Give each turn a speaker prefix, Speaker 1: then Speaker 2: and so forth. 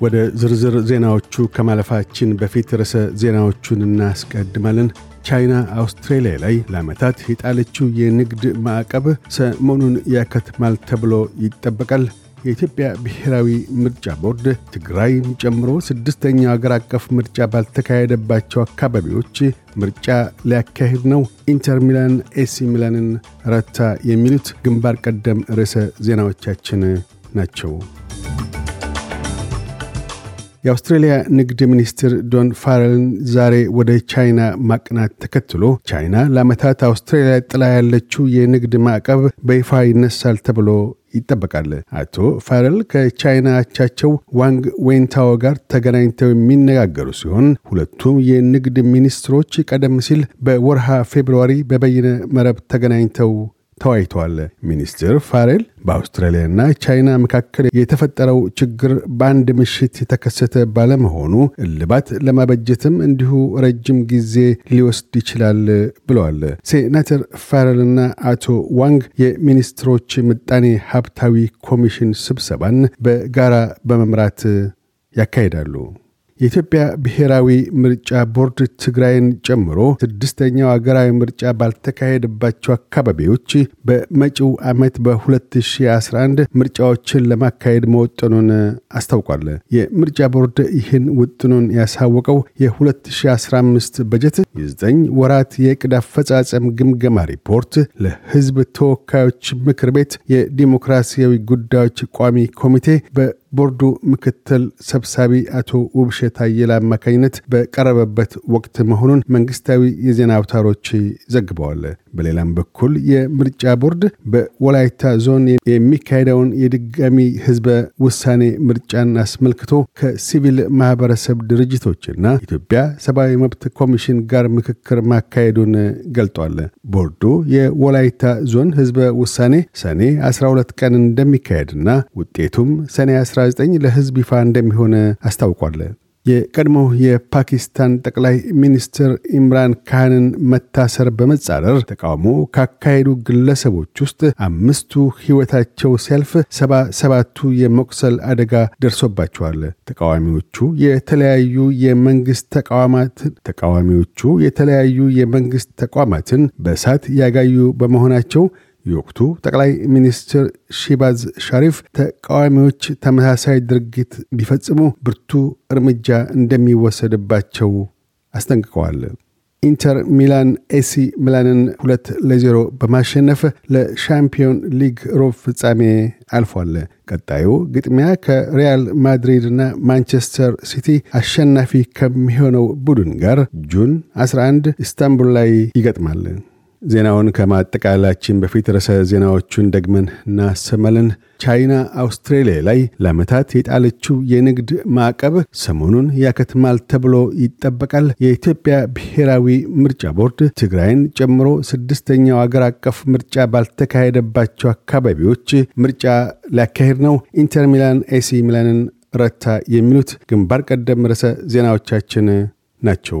Speaker 1: ወደ ዝርዝር ዜናዎቹ ከማለፋችን በፊት ርዕሰ ዜናዎቹን እናስቀድማለን። ቻይና አውስትሬልያ ላይ ለዓመታት የጣለችው የንግድ ማዕቀብ ሰሞኑን ያከትማል ተብሎ ይጠበቃል። የኢትዮጵያ ብሔራዊ ምርጫ ቦርድ ትግራይን ጨምሮ ስድስተኛው አገር አቀፍ ምርጫ ባልተካሄደባቸው አካባቢዎች ምርጫ ሊያካሂድ ነው። ኢንተር ሚላን ኤሲ ሚላንን ረታ። የሚሉት ግንባር ቀደም ርዕሰ ዜናዎቻችን ናቸው። የአውስትሬልያ ንግድ ሚኒስትር ዶን ፋረልን ዛሬ ወደ ቻይና ማቅናት ተከትሎ ቻይና ለዓመታት አውስትሬልያ ጥላ ያለችው የንግድ ማዕቀብ በይፋ ይነሳል ተብሎ ይጠበቃል። አቶ ፋረል ከቻይና አቻቸው ዋንግ ዌንታዎ ጋር ተገናኝተው የሚነጋገሩ ሲሆን ሁለቱም የንግድ ሚኒስትሮች ቀደም ሲል በወርሃ February በበይነ መረብ ተገናኝተው ተወያይተዋል። ሚኒስትር ፋሬል በአውስትራሊያና ቻይና መካከል የተፈጠረው ችግር በአንድ ምሽት የተከሰተ ባለመሆኑ እልባት ለማበጀትም እንዲሁ ረጅም ጊዜ ሊወስድ ይችላል ብለዋል። ሴናተር ፋሬልና አቶ ዋንግ የሚኒስትሮች ምጣኔ ሀብታዊ ኮሚሽን ስብሰባን በጋራ በመምራት ያካሂዳሉ። የኢትዮጵያ ብሔራዊ ምርጫ ቦርድ ትግራይን ጨምሮ ስድስተኛው አገራዊ ምርጫ ባልተካሄደባቸው አካባቢዎች በመጪው ዓመት በ2011 ምርጫዎችን ለማካሄድ መወጠኑን አስታውቋል። የምርጫ ቦርድ ይህን ውጥኑን ያሳወቀው የ2015 በጀት የዘጠኝ ወራት የዕቅድ አፈጻጸም ግምገማ ሪፖርት ለሕዝብ ተወካዮች ምክር ቤት የዲሞክራሲያዊ ጉዳዮች ቋሚ ኮሚቴ በ ቦርዱ ምክትል ሰብሳቢ አቶ ውብሸት አየለ አማካኝነት በቀረበበት ወቅት መሆኑን መንግስታዊ የዜና አውታሮች ዘግበዋል። በሌላም በኩል የምርጫ ቦርድ በወላይታ ዞን የሚካሄደውን የድጋሚ ህዝበ ውሳኔ ምርጫን አስመልክቶ ከሲቪል ማህበረሰብ ድርጅቶችና ኢትዮጵያ ሰብአዊ መብት ኮሚሽን ጋር ምክክር ማካሄዱን ገልጧል። ቦርዱ የወላይታ ዞን ህዝበ ውሳኔ ሰኔ 12 ቀን እንደሚካሄድና ውጤቱም ሰኔ 19 ለህዝብ ይፋ እንደሚሆን አስታውቋል። የቀድሞ የፓኪስታን ጠቅላይ ሚኒስትር ኢምራን ካህንን መታሰር በመጻረር ተቃውሞ ካካሄዱ ግለሰቦች ውስጥ አምስቱ ሕይወታቸው ሲያልፍ ሰባ ሰባቱ የመቁሰል አደጋ ደርሶባቸዋል። ተቃዋሚዎቹ የተለያዩ የመንግስት ተቃዋማት ተቃዋሚዎቹ የተለያዩ የመንግስት ተቋማትን በእሳት ያጋዩ በመሆናቸው የወቅቱ ጠቅላይ ሚኒስትር ሺባዝ ሻሪፍ ተቃዋሚዎች ተመሳሳይ ድርጊት ቢፈጽሙ ብርቱ እርምጃ እንደሚወሰድባቸው አስጠንቅቀዋል። ኢንተር ሚላን ኤሲ ሚላንን ሁለት ለዜሮ በማሸነፍ ለሻምፒዮን ሊግ ሩብ ፍጻሜ አልፏል። ቀጣዩ ግጥሚያ ከሪያል ማድሪድና ማንቸስተር ሲቲ አሸናፊ ከሚሆነው ቡድን ጋር June 11 ኢስታንቡል ላይ ይገጥማል። ዜናውን ከማጠቃላችን በፊት ርዕሰ ዜናዎቹን ደግመን እናሰማለን። ቻይና አውስትሬሊያ ላይ ለዓመታት የጣለችው የንግድ ማዕቀብ ሰሞኑን ያከትማል ተብሎ ይጠበቃል። የኢትዮጵያ ብሔራዊ ምርጫ ቦርድ ትግራይን ጨምሮ ስድስተኛው አገር አቀፍ ምርጫ ባልተካሄደባቸው አካባቢዎች ምርጫ ሊያካሄድ ነው። ኢንተር ሚላን ኤሲ ሚላንን ረታ። የሚሉት ግንባር ቀደም ርዕሰ ዜናዎቻችን ናቸው።